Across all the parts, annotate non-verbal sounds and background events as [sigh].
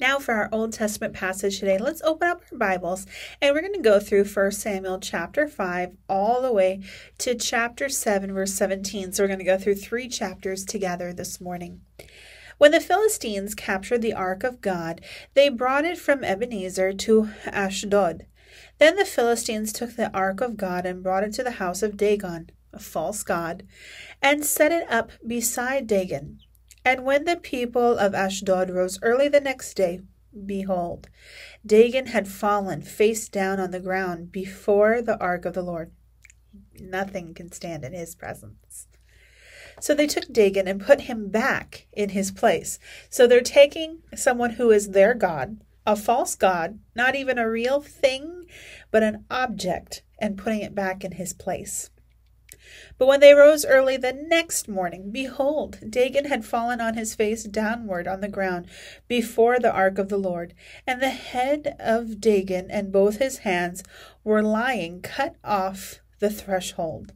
Now, for our Old Testament passage today, let's open up our Bibles and we're going to go through 1 Samuel chapter 5 all the way to chapter 7, verse 17. So, we're going to go through three chapters together this morning. When the Philistines captured the ark of God, they brought it from Ebenezer to Ashdod. Then the Philistines took the ark of God and brought it to the house of Dagon, a false god, and set it up beside Dagon. And when the people of Ashdod rose early the next day, behold, Dagon had fallen face down on the ground before the ark of the Lord. Nothing can stand in his presence. So they took Dagon and put him back in his place. So they're taking someone who is their God, a false God, not even a real thing, but an object, and putting it back in his place. But when they rose early the next morning, behold, Dagon had fallen on his face downward on the ground before the ark of the Lord, and the head of Dagon and both his hands were lying cut off the threshold.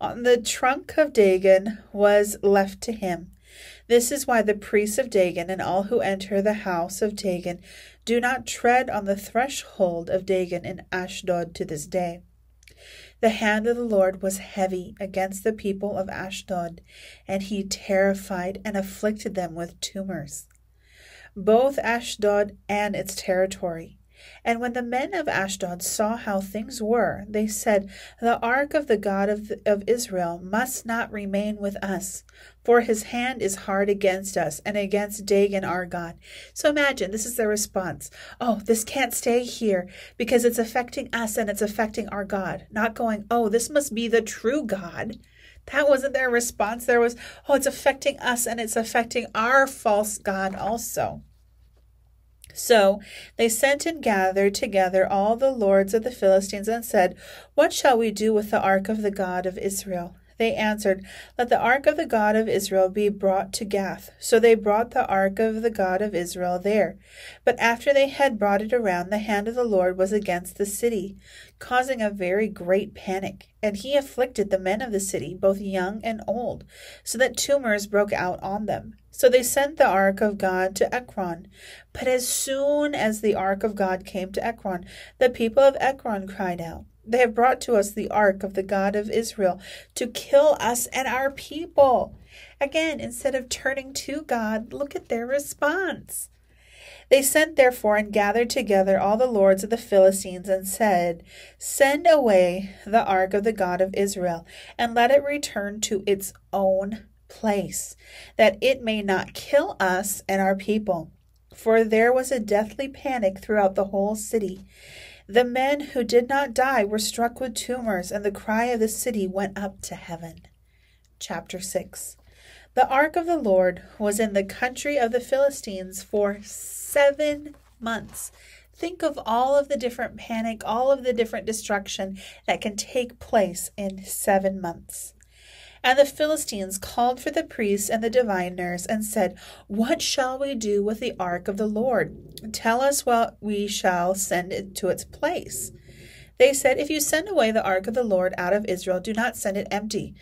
On the trunk of Dagon was left to him. This is why the priests of Dagon and all who enter the house of Dagon do not tread on the threshold of Dagon in Ashdod to this day. The hand of the Lord was heavy against the people of Ashdod, and he terrified and afflicted them with tumors. Both Ashdod and its territory and when the men of Ashdod saw how things were, they said, The ark of the God of, of Israel must not remain with us, for his hand is hard against us and against Dagon our God. So imagine, this is their response. Oh, this can't stay here because it's affecting us and it's affecting our God. Not going, oh, this must be the true God. That wasn't their response. There was, oh, it's affecting us and it's affecting our false God also. So they sent and gathered together all the lords of the Philistines and said, What shall we do with the ark of the God of Israel? They answered, Let the ark of the God of Israel be brought to Gath. So they brought the ark of the God of Israel there. But after they had brought it around, the hand of the Lord was against the city, causing a very great panic. And he afflicted the men of the city, both young and old, so that tumors broke out on them. So they sent the ark of God to Ekron. But as soon as the ark of God came to Ekron, the people of Ekron cried out. They have brought to us the ark of the God of Israel to kill us and our people. Again, instead of turning to God, look at their response. They sent therefore and gathered together all the lords of the Philistines and said, Send away the ark of the God of Israel, and let it return to its own place, that it may not kill us and our people. For there was a deathly panic throughout the whole city. The men who did not die were struck with tumors, and the cry of the city went up to heaven. Chapter 6 The ark of the Lord was in the country of the Philistines for seven months. Think of all of the different panic, all of the different destruction that can take place in seven months. And the Philistines called for the priests and the diviners and said, What shall we do with the ark of the Lord? Tell us what we shall send it to its place. They said, If you send away the ark of the Lord out of Israel, do not send it empty,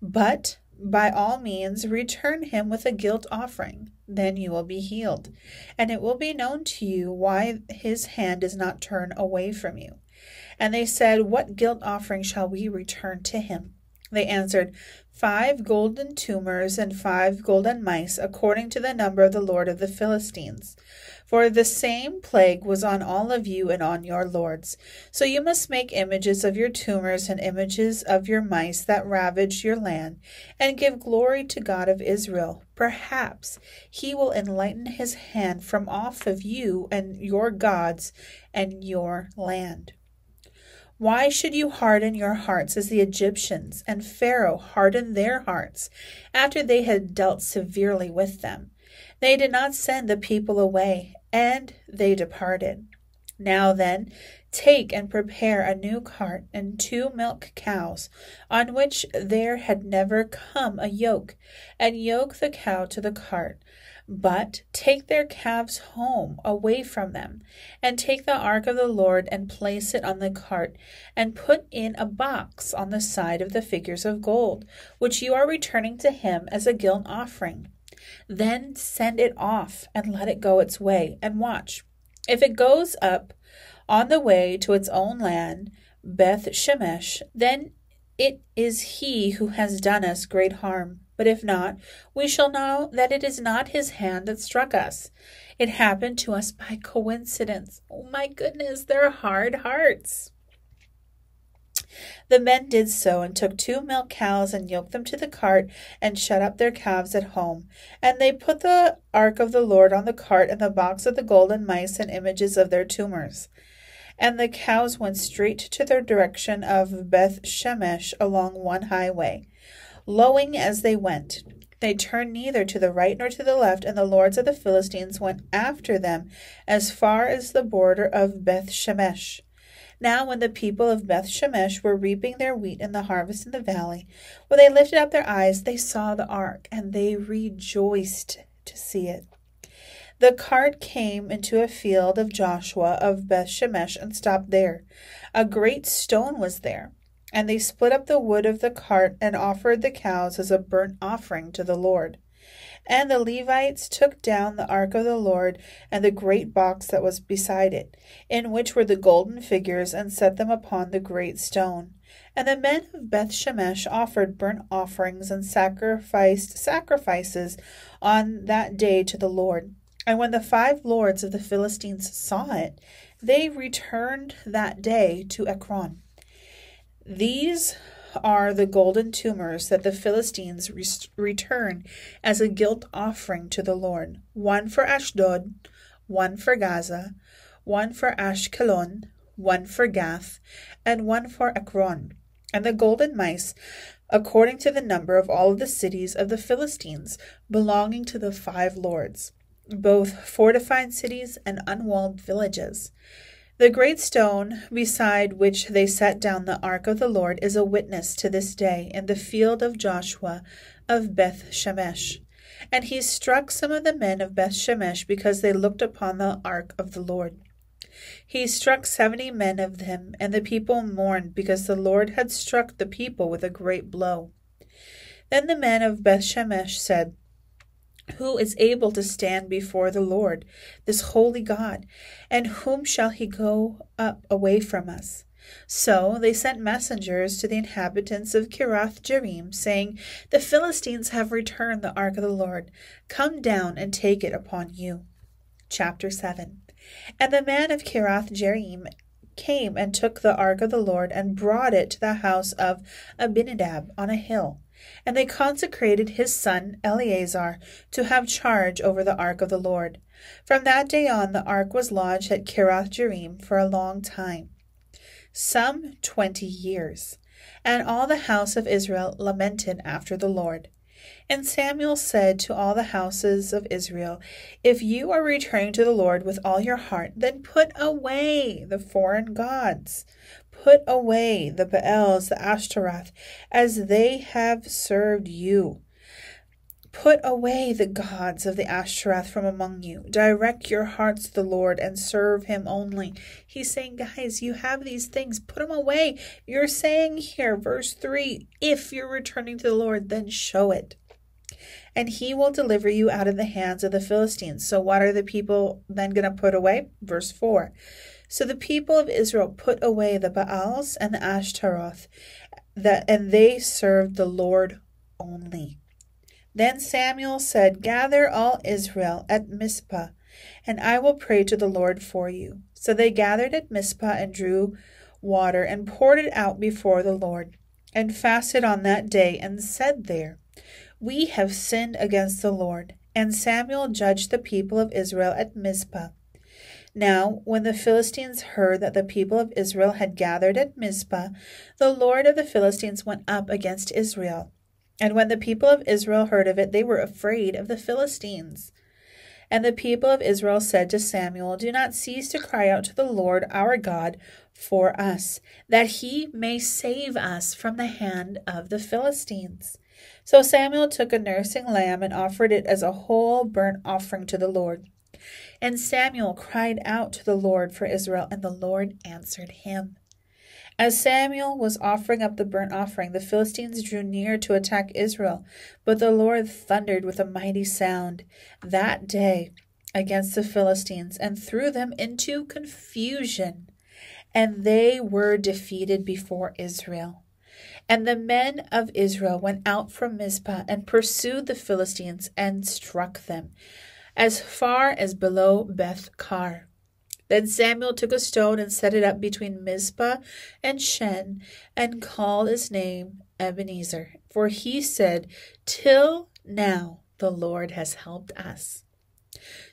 but by all means return him with a guilt offering. Then you will be healed, and it will be known to you why his hand does not turn away from you. And they said, What guilt offering shall we return to him? They answered, Five golden tumors and five golden mice, according to the number of the Lord of the Philistines. For the same plague was on all of you and on your lords. So you must make images of your tumors and images of your mice that ravage your land, and give glory to God of Israel. Perhaps he will enlighten his hand from off of you and your gods and your land. Why should you harden your hearts as the Egyptians and Pharaoh hardened their hearts after they had dealt severely with them? They did not send the people away, and they departed. Now then, take and prepare a new cart and two milk cows, on which there had never come a yoke, and yoke the cow to the cart but take their calves home away from them, and take the ark of the Lord and place it on the cart, and put in a box on the side of the figures of gold, which you are returning to him as a guilt offering. Then send it off and let it go its way, and watch. If it goes up on the way to its own land, Beth Shemesh, then it is he who has done us great harm. But if not, we shall know that it is not his hand that struck us. It happened to us by coincidence. Oh my goodness, their hard hearts. The men did so, and took two milk cows, and yoked them to the cart, and shut up their calves at home. And they put the ark of the Lord on the cart, and the box of the golden mice, and images of their tumors. And the cows went straight to the direction of Beth Shemesh along one highway, lowing as they went. They turned neither to the right nor to the left, and the lords of the Philistines went after them as far as the border of Beth Shemesh. Now, when the people of Beth Shemesh were reaping their wheat in the harvest in the valley, when they lifted up their eyes, they saw the ark, and they rejoiced to see it. The cart came into a field of Joshua of Beth Shemesh and stopped there. A great stone was there, and they split up the wood of the cart and offered the cows as a burnt offering to the Lord. And the Levites took down the ark of the Lord and the great box that was beside it, in which were the golden figures, and set them upon the great stone. And the men of Beth Shemesh offered burnt offerings and sacrificed sacrifices on that day to the Lord. And when the five lords of the Philistines saw it, they returned that day to Ekron. These are the golden tumors that the Philistines re- return as a guilt offering to the Lord one for Ashdod, one for Gaza, one for Ashkelon, one for Gath, and one for Ekron. And the golden mice, according to the number of all the cities of the Philistines, belonging to the five lords, both fortified cities and unwalled villages. The great stone beside which they set down the ark of the Lord is a witness to this day in the field of Joshua of Beth Shemesh. And he struck some of the men of Beth Shemesh because they looked upon the ark of the Lord. He struck seventy men of them, and the people mourned because the Lord had struck the people with a great blow. Then the men of Beth Shemesh said, who is able to stand before the Lord, this holy God? And whom shall he go up away from us? So they sent messengers to the inhabitants of Kiriath Jearim, saying, The Philistines have returned the ark of the Lord. Come down and take it upon you. Chapter 7 And the man of Kiriath Jearim came and took the ark of the Lord and brought it to the house of Abinadab on a hill and they consecrated his son Eleazar to have charge over the ark of the Lord. From that day on, the ark was lodged at Kiriath Jearim for a long time, some twenty years. And all the house of Israel lamented after the Lord. And Samuel said to all the houses of Israel, If you are returning to the Lord with all your heart, then put away the foreign gods. Put away the Baals, the Ashtaroth, as they have served you. Put away the gods of the Ashtaroth from among you. Direct your hearts to the Lord and serve him only. He's saying, guys, you have these things, put them away. You're saying here, verse 3 if you're returning to the Lord, then show it. And he will deliver you out of the hands of the Philistines. So, what are the people then going to put away? Verse 4 so the people of Israel put away the Baals and the Ashtaroth, that, and they served the Lord only. Then Samuel said, Gather all Israel at Mizpah, and I will pray to the Lord for you. So they gathered at Mizpah and drew water and poured it out before the Lord, and fasted on that day, and said there, We have sinned against the Lord. And Samuel judged the people of Israel at Mizpah. Now, when the Philistines heard that the people of Israel had gathered at Mizpah, the Lord of the Philistines went up against Israel. And when the people of Israel heard of it, they were afraid of the Philistines. And the people of Israel said to Samuel, Do not cease to cry out to the Lord our God for us, that he may save us from the hand of the Philistines. So Samuel took a nursing lamb and offered it as a whole burnt offering to the Lord. And Samuel cried out to the Lord for Israel, and the Lord answered him. As Samuel was offering up the burnt offering, the Philistines drew near to attack Israel, but the Lord thundered with a mighty sound that day against the Philistines and threw them into confusion, and they were defeated before Israel. And the men of Israel went out from Mizpah and pursued the Philistines and struck them as far as below Beth Car. Then Samuel took a stone and set it up between Mizpah and Shen, and called his name Ebenezer, for he said, Till now the Lord has helped us.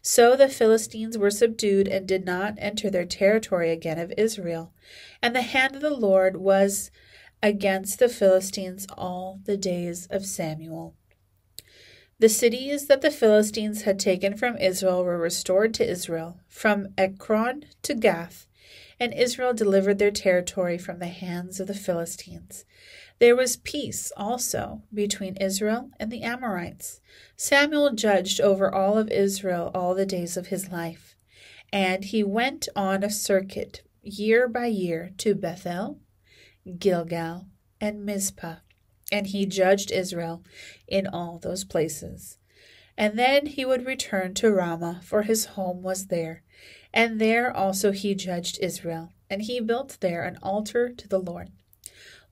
So the Philistines were subdued and did not enter their territory again of Israel. And the hand of the Lord was against the Philistines all the days of Samuel. The cities that the Philistines had taken from Israel were restored to Israel, from Ekron to Gath, and Israel delivered their territory from the hands of the Philistines. There was peace also between Israel and the Amorites. Samuel judged over all of Israel all the days of his life, and he went on a circuit year by year to Bethel, Gilgal, and Mizpah and he judged Israel in all those places. And then he would return to Ramah, for his home was there. And there also he judged Israel, and he built there an altar to the Lord.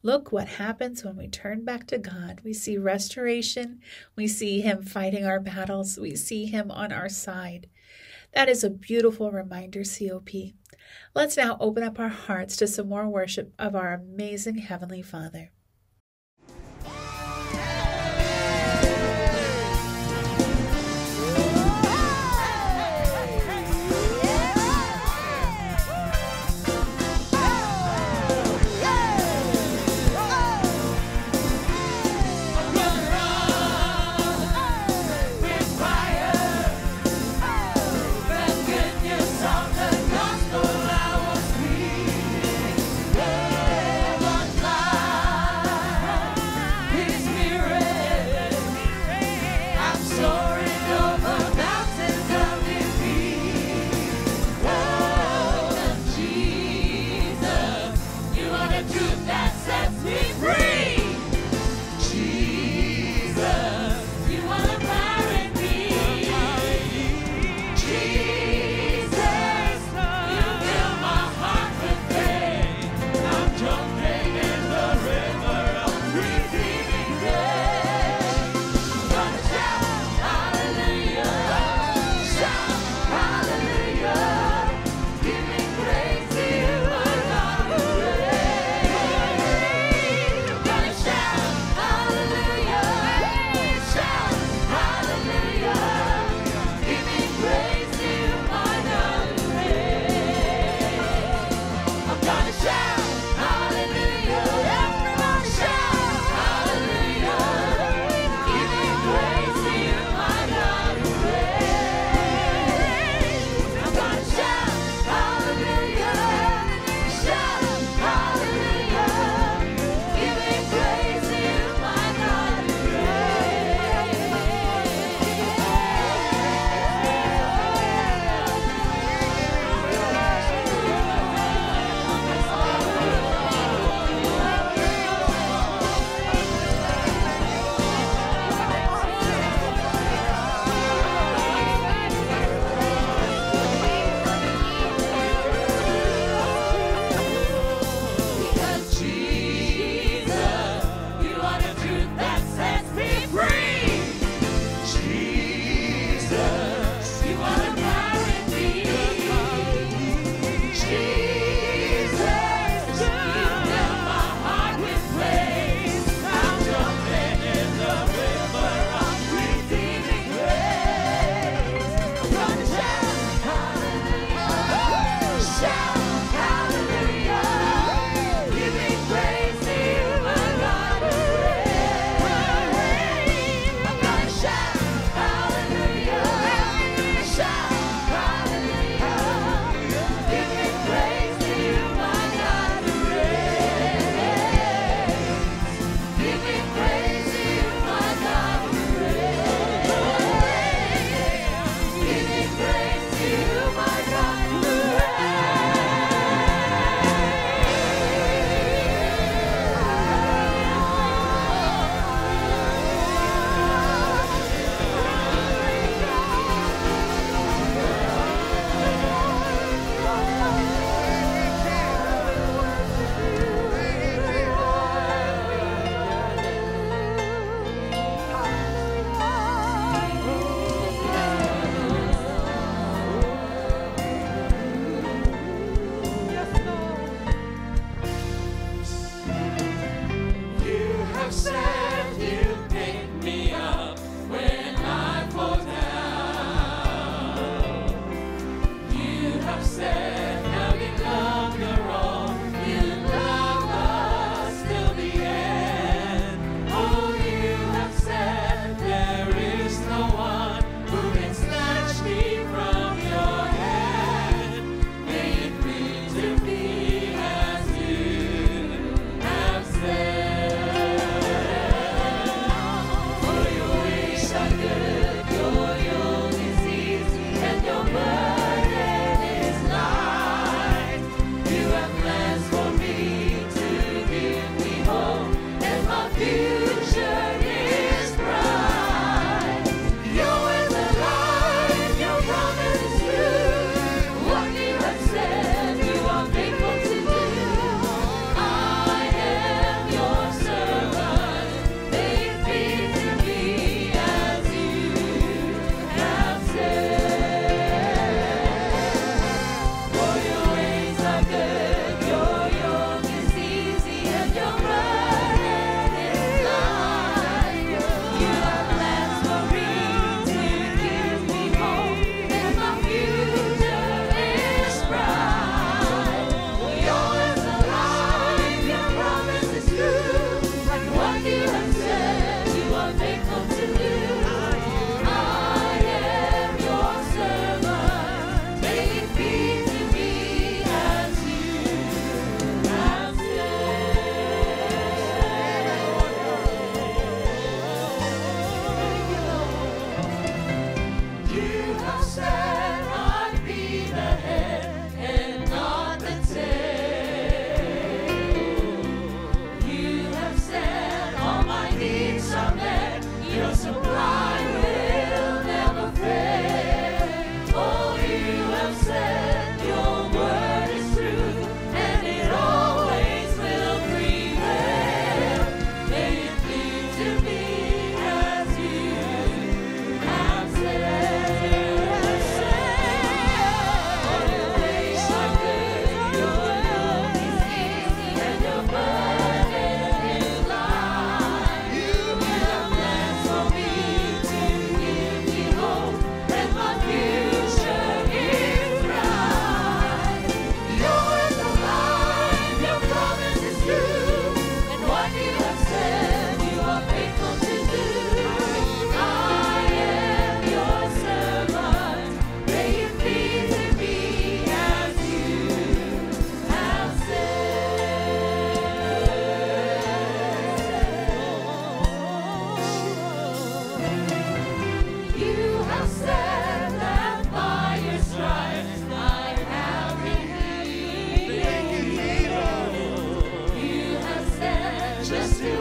Look what happens when we turn back to God. We see restoration. We see Him fighting our battles. We see Him on our side. That is a beautiful reminder, COP. Let's now open up our hearts to some more worship of our amazing Heavenly Father. Long.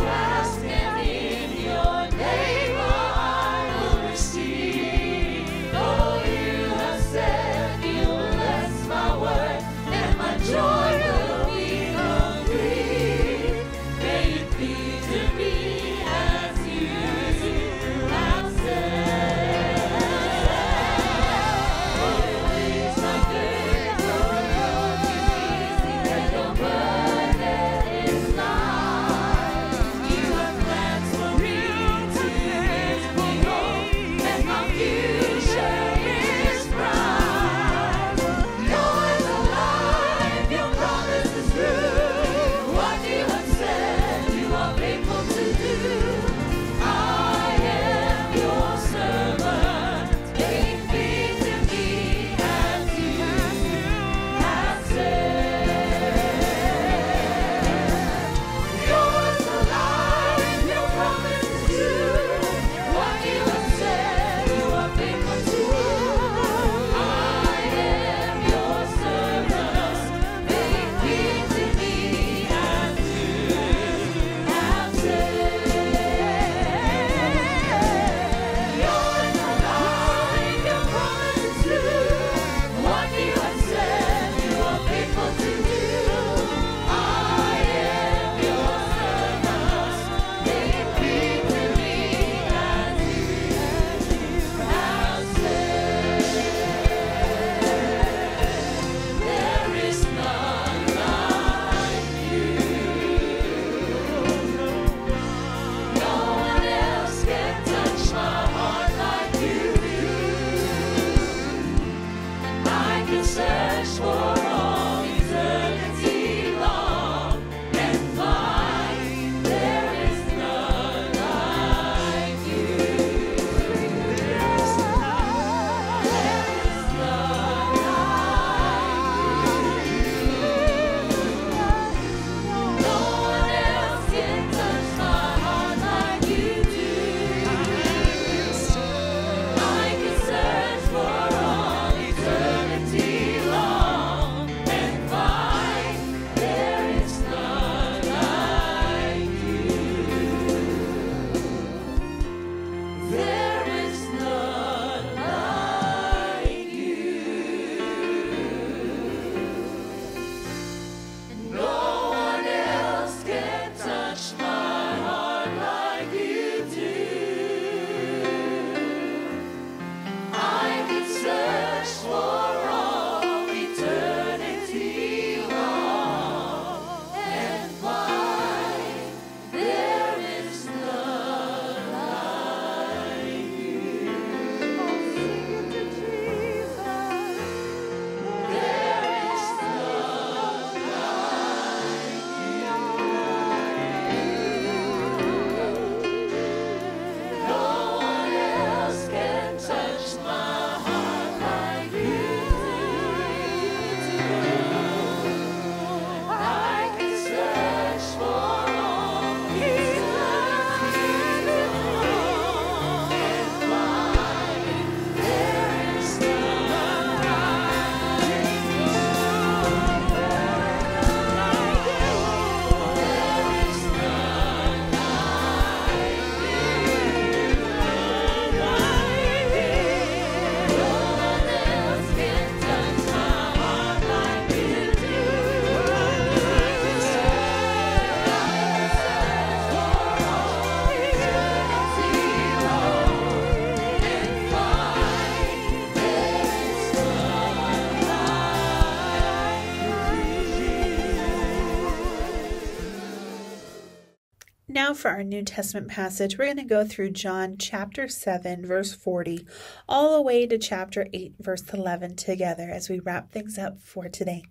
For our New Testament passage, we're going to go through John chapter 7, verse 40, all the way to chapter 8, verse 11 together as we wrap things up for today.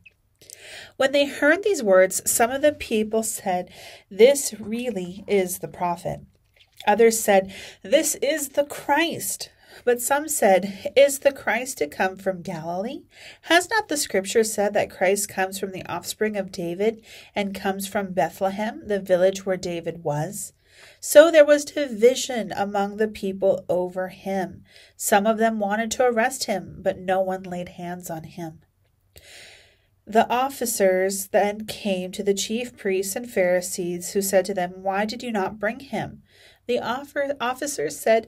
When they heard these words, some of the people said, This really is the prophet. Others said, This is the Christ. But some said, Is the Christ to come from Galilee? Has not the scripture said that Christ comes from the offspring of David and comes from Bethlehem, the village where David was? So there was division among the people over him. Some of them wanted to arrest him, but no one laid hands on him. The officers then came to the chief priests and Pharisees, who said to them, Why did you not bring him? The officers said,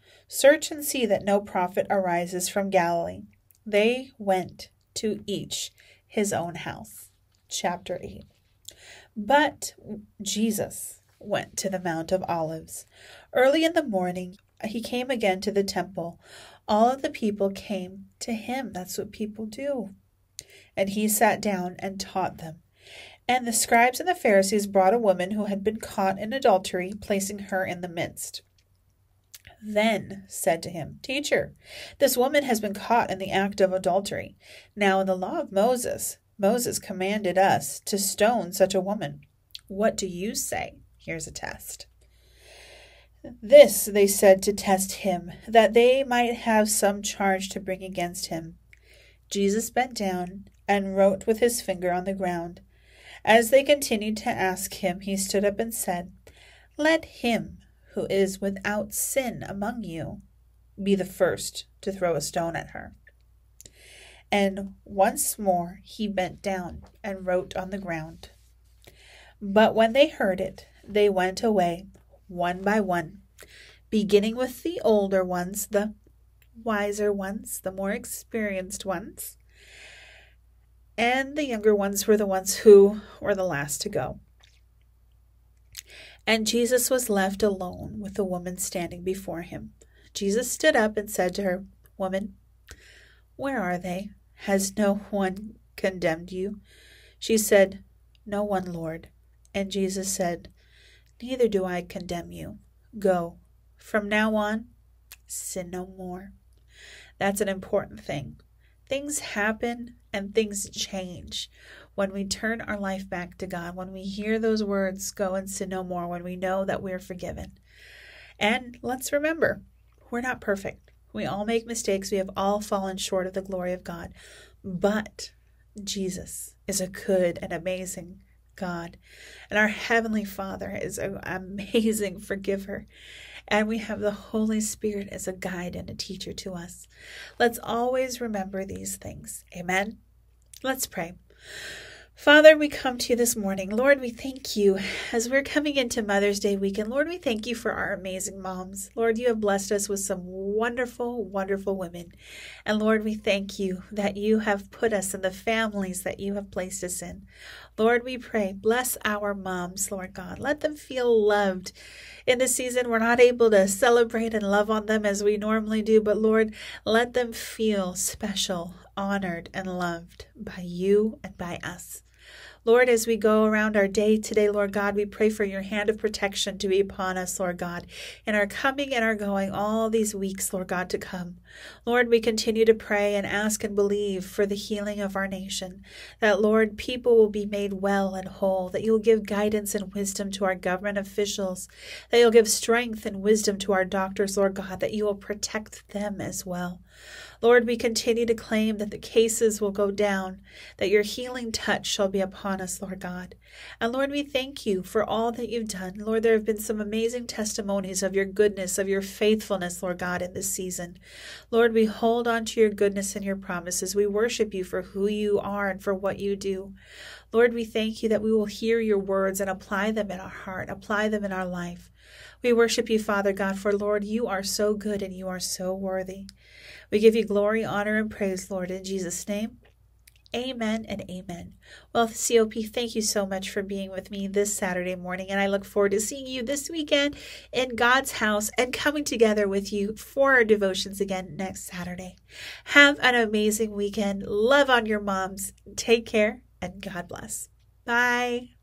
Search and see that no prophet arises from Galilee. They went to each his own house. Chapter 8. But Jesus went to the Mount of Olives. Early in the morning, he came again to the temple. All of the people came to him. That's what people do. And he sat down and taught them. And the scribes and the Pharisees brought a woman who had been caught in adultery, placing her in the midst then said to him, Teacher, this woman has been caught in the act of adultery. Now, in the law of Moses, Moses commanded us to stone such a woman. What do you say? Here's a test. This they said to test him, that they might have some charge to bring against him. Jesus bent down and wrote with his finger on the ground. As they continued to ask him, he stood up and said, Let him who is without sin among you be the first to throw a stone at her. And once more he bent down and wrote on the ground. But when they heard it, they went away, one by one, beginning with the older ones, the wiser ones, the more experienced ones, and the younger ones were the ones who were the last to go. And Jesus was left alone with the woman standing before him. Jesus stood up and said to her, Woman, where are they? Has no one condemned you? She said, No one, Lord. And Jesus said, Neither do I condemn you. Go. From now on, sin no more. That's an important thing. Things happen and things change when we turn our life back to God, when we hear those words, go and sin no more, when we know that we're forgiven. And let's remember, we're not perfect. We all make mistakes. We have all fallen short of the glory of God. But Jesus is a good and amazing God. And our Heavenly Father is an [laughs] amazing forgiver. And we have the Holy Spirit as a guide and a teacher to us. Let's always remember these things. Amen. Let's pray. Father, we come to you this morning. Lord, we thank you as we're coming into Mother's Day weekend. Lord, we thank you for our amazing moms. Lord, you have blessed us with some wonderful, wonderful women. And Lord, we thank you that you have put us in the families that you have placed us in. Lord, we pray, bless our moms, Lord God. Let them feel loved. In this season, we're not able to celebrate and love on them as we normally do, but Lord, let them feel special, honored, and loved by you and by us. Lord, as we go around our day today, Lord God, we pray for your hand of protection to be upon us, Lord God, in our coming and our going all these weeks, Lord God, to come. Lord, we continue to pray and ask and believe for the healing of our nation, that, Lord, people will be made well and whole, that you'll give guidance and wisdom to our government officials, that you'll give strength and wisdom to our doctors, Lord God, that you will protect them as well. Lord, we continue to claim that the cases will go down, that your healing touch shall be upon us, Lord God. And Lord, we thank you for all that you've done. Lord, there have been some amazing testimonies of your goodness, of your faithfulness, Lord God, in this season. Lord, we hold on to your goodness and your promises. We worship you for who you are and for what you do. Lord, we thank you that we will hear your words and apply them in our heart, apply them in our life. We worship you, Father God, for Lord, you are so good and you are so worthy. We give you glory, honor, and praise, Lord, in Jesus' name. Amen and amen. Well, COP, thank you so much for being with me this Saturday morning, and I look forward to seeing you this weekend in God's house and coming together with you for our devotions again next Saturday. Have an amazing weekend. Love on your moms. Take care, and God bless. Bye.